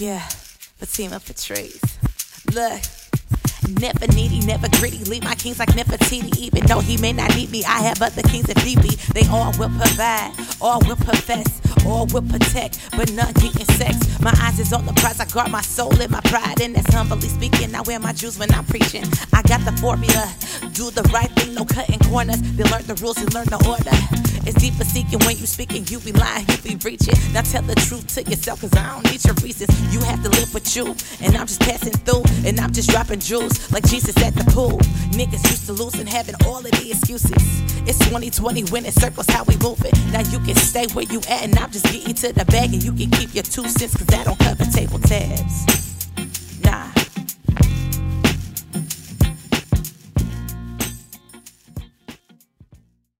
Yeah, Fatimah Patrice. Look. Never needy, never greedy. Leave my kings like Nefertiti. Even though he may not need me, I have other kings that need me. They all will provide, all will profess, all will protect, but none getting sex. My eyes is on the prize. I guard my soul and my pride, and that's humbly speaking. I wear my jewels when I'm preaching. I got the formula. Do the right thing, no cutting corners. They learn the rules and learn the order. It's deeper seeking when you speaking. You be lying, you be reaching. Now tell the truth to yourself, cause I don't need your reasons. You have to live with you, and I'm just passing through, and I'm just dropping jewels like Jesus at the pool. Niggas used to lose and having all of the excuses. It's 2020 when it circles how we move it. Now you can stay where you at, and I'm just getting to the bag, and you can keep your two cents, cause that don't cover table tabs.